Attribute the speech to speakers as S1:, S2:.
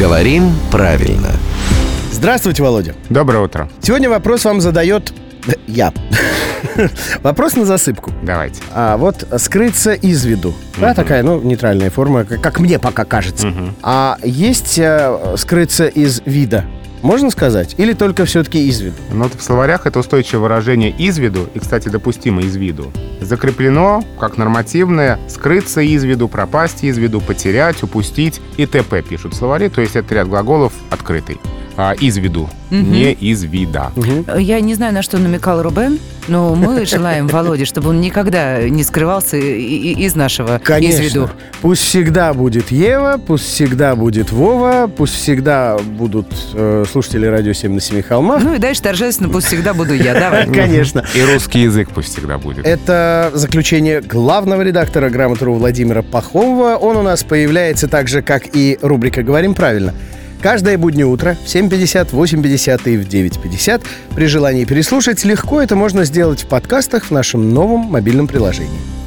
S1: Говорим правильно.
S2: Здравствуйте, Володя.
S3: Доброе утро.
S2: Сегодня вопрос вам задает я. Вопрос на засыпку.
S3: Давайте.
S2: А вот скрыться из виду. Да, такая, ну, нейтральная форма, как как мне пока кажется. А есть э, скрыться из вида? Можно сказать? Или только все-таки из виду?
S3: Но вот в словарях это устойчивое выражение «из виду», и, кстати, допустимо «из виду», закреплено как нормативное «скрыться из виду», «пропасть из виду», «потерять», «упустить» и т.п. пишут словари, то есть это ряд глаголов открытый. А, из виду, не из вида.
S4: Я не знаю, на что намекал Рубен, но мы желаем Володе, чтобы он никогда не скрывался из нашего
S2: Конечно.
S4: из виду.
S2: Пусть всегда будет Ева, пусть всегда будет Вова, пусть всегда будут э, слушатели радио 7 на 7 холмах.
S4: Ну и дальше торжественно пусть всегда буду я. Давай.
S2: Конечно.
S3: И русский язык пусть всегда будет.
S2: Это заключение главного редактора «Грамотру» Владимира Пахомова. Он у нас появляется так же, как и рубрика «Говорим правильно». Каждое буднее утро в 7.50, 8.50 и в 9.50. При желании переслушать легко это можно сделать в подкастах в нашем новом мобильном приложении.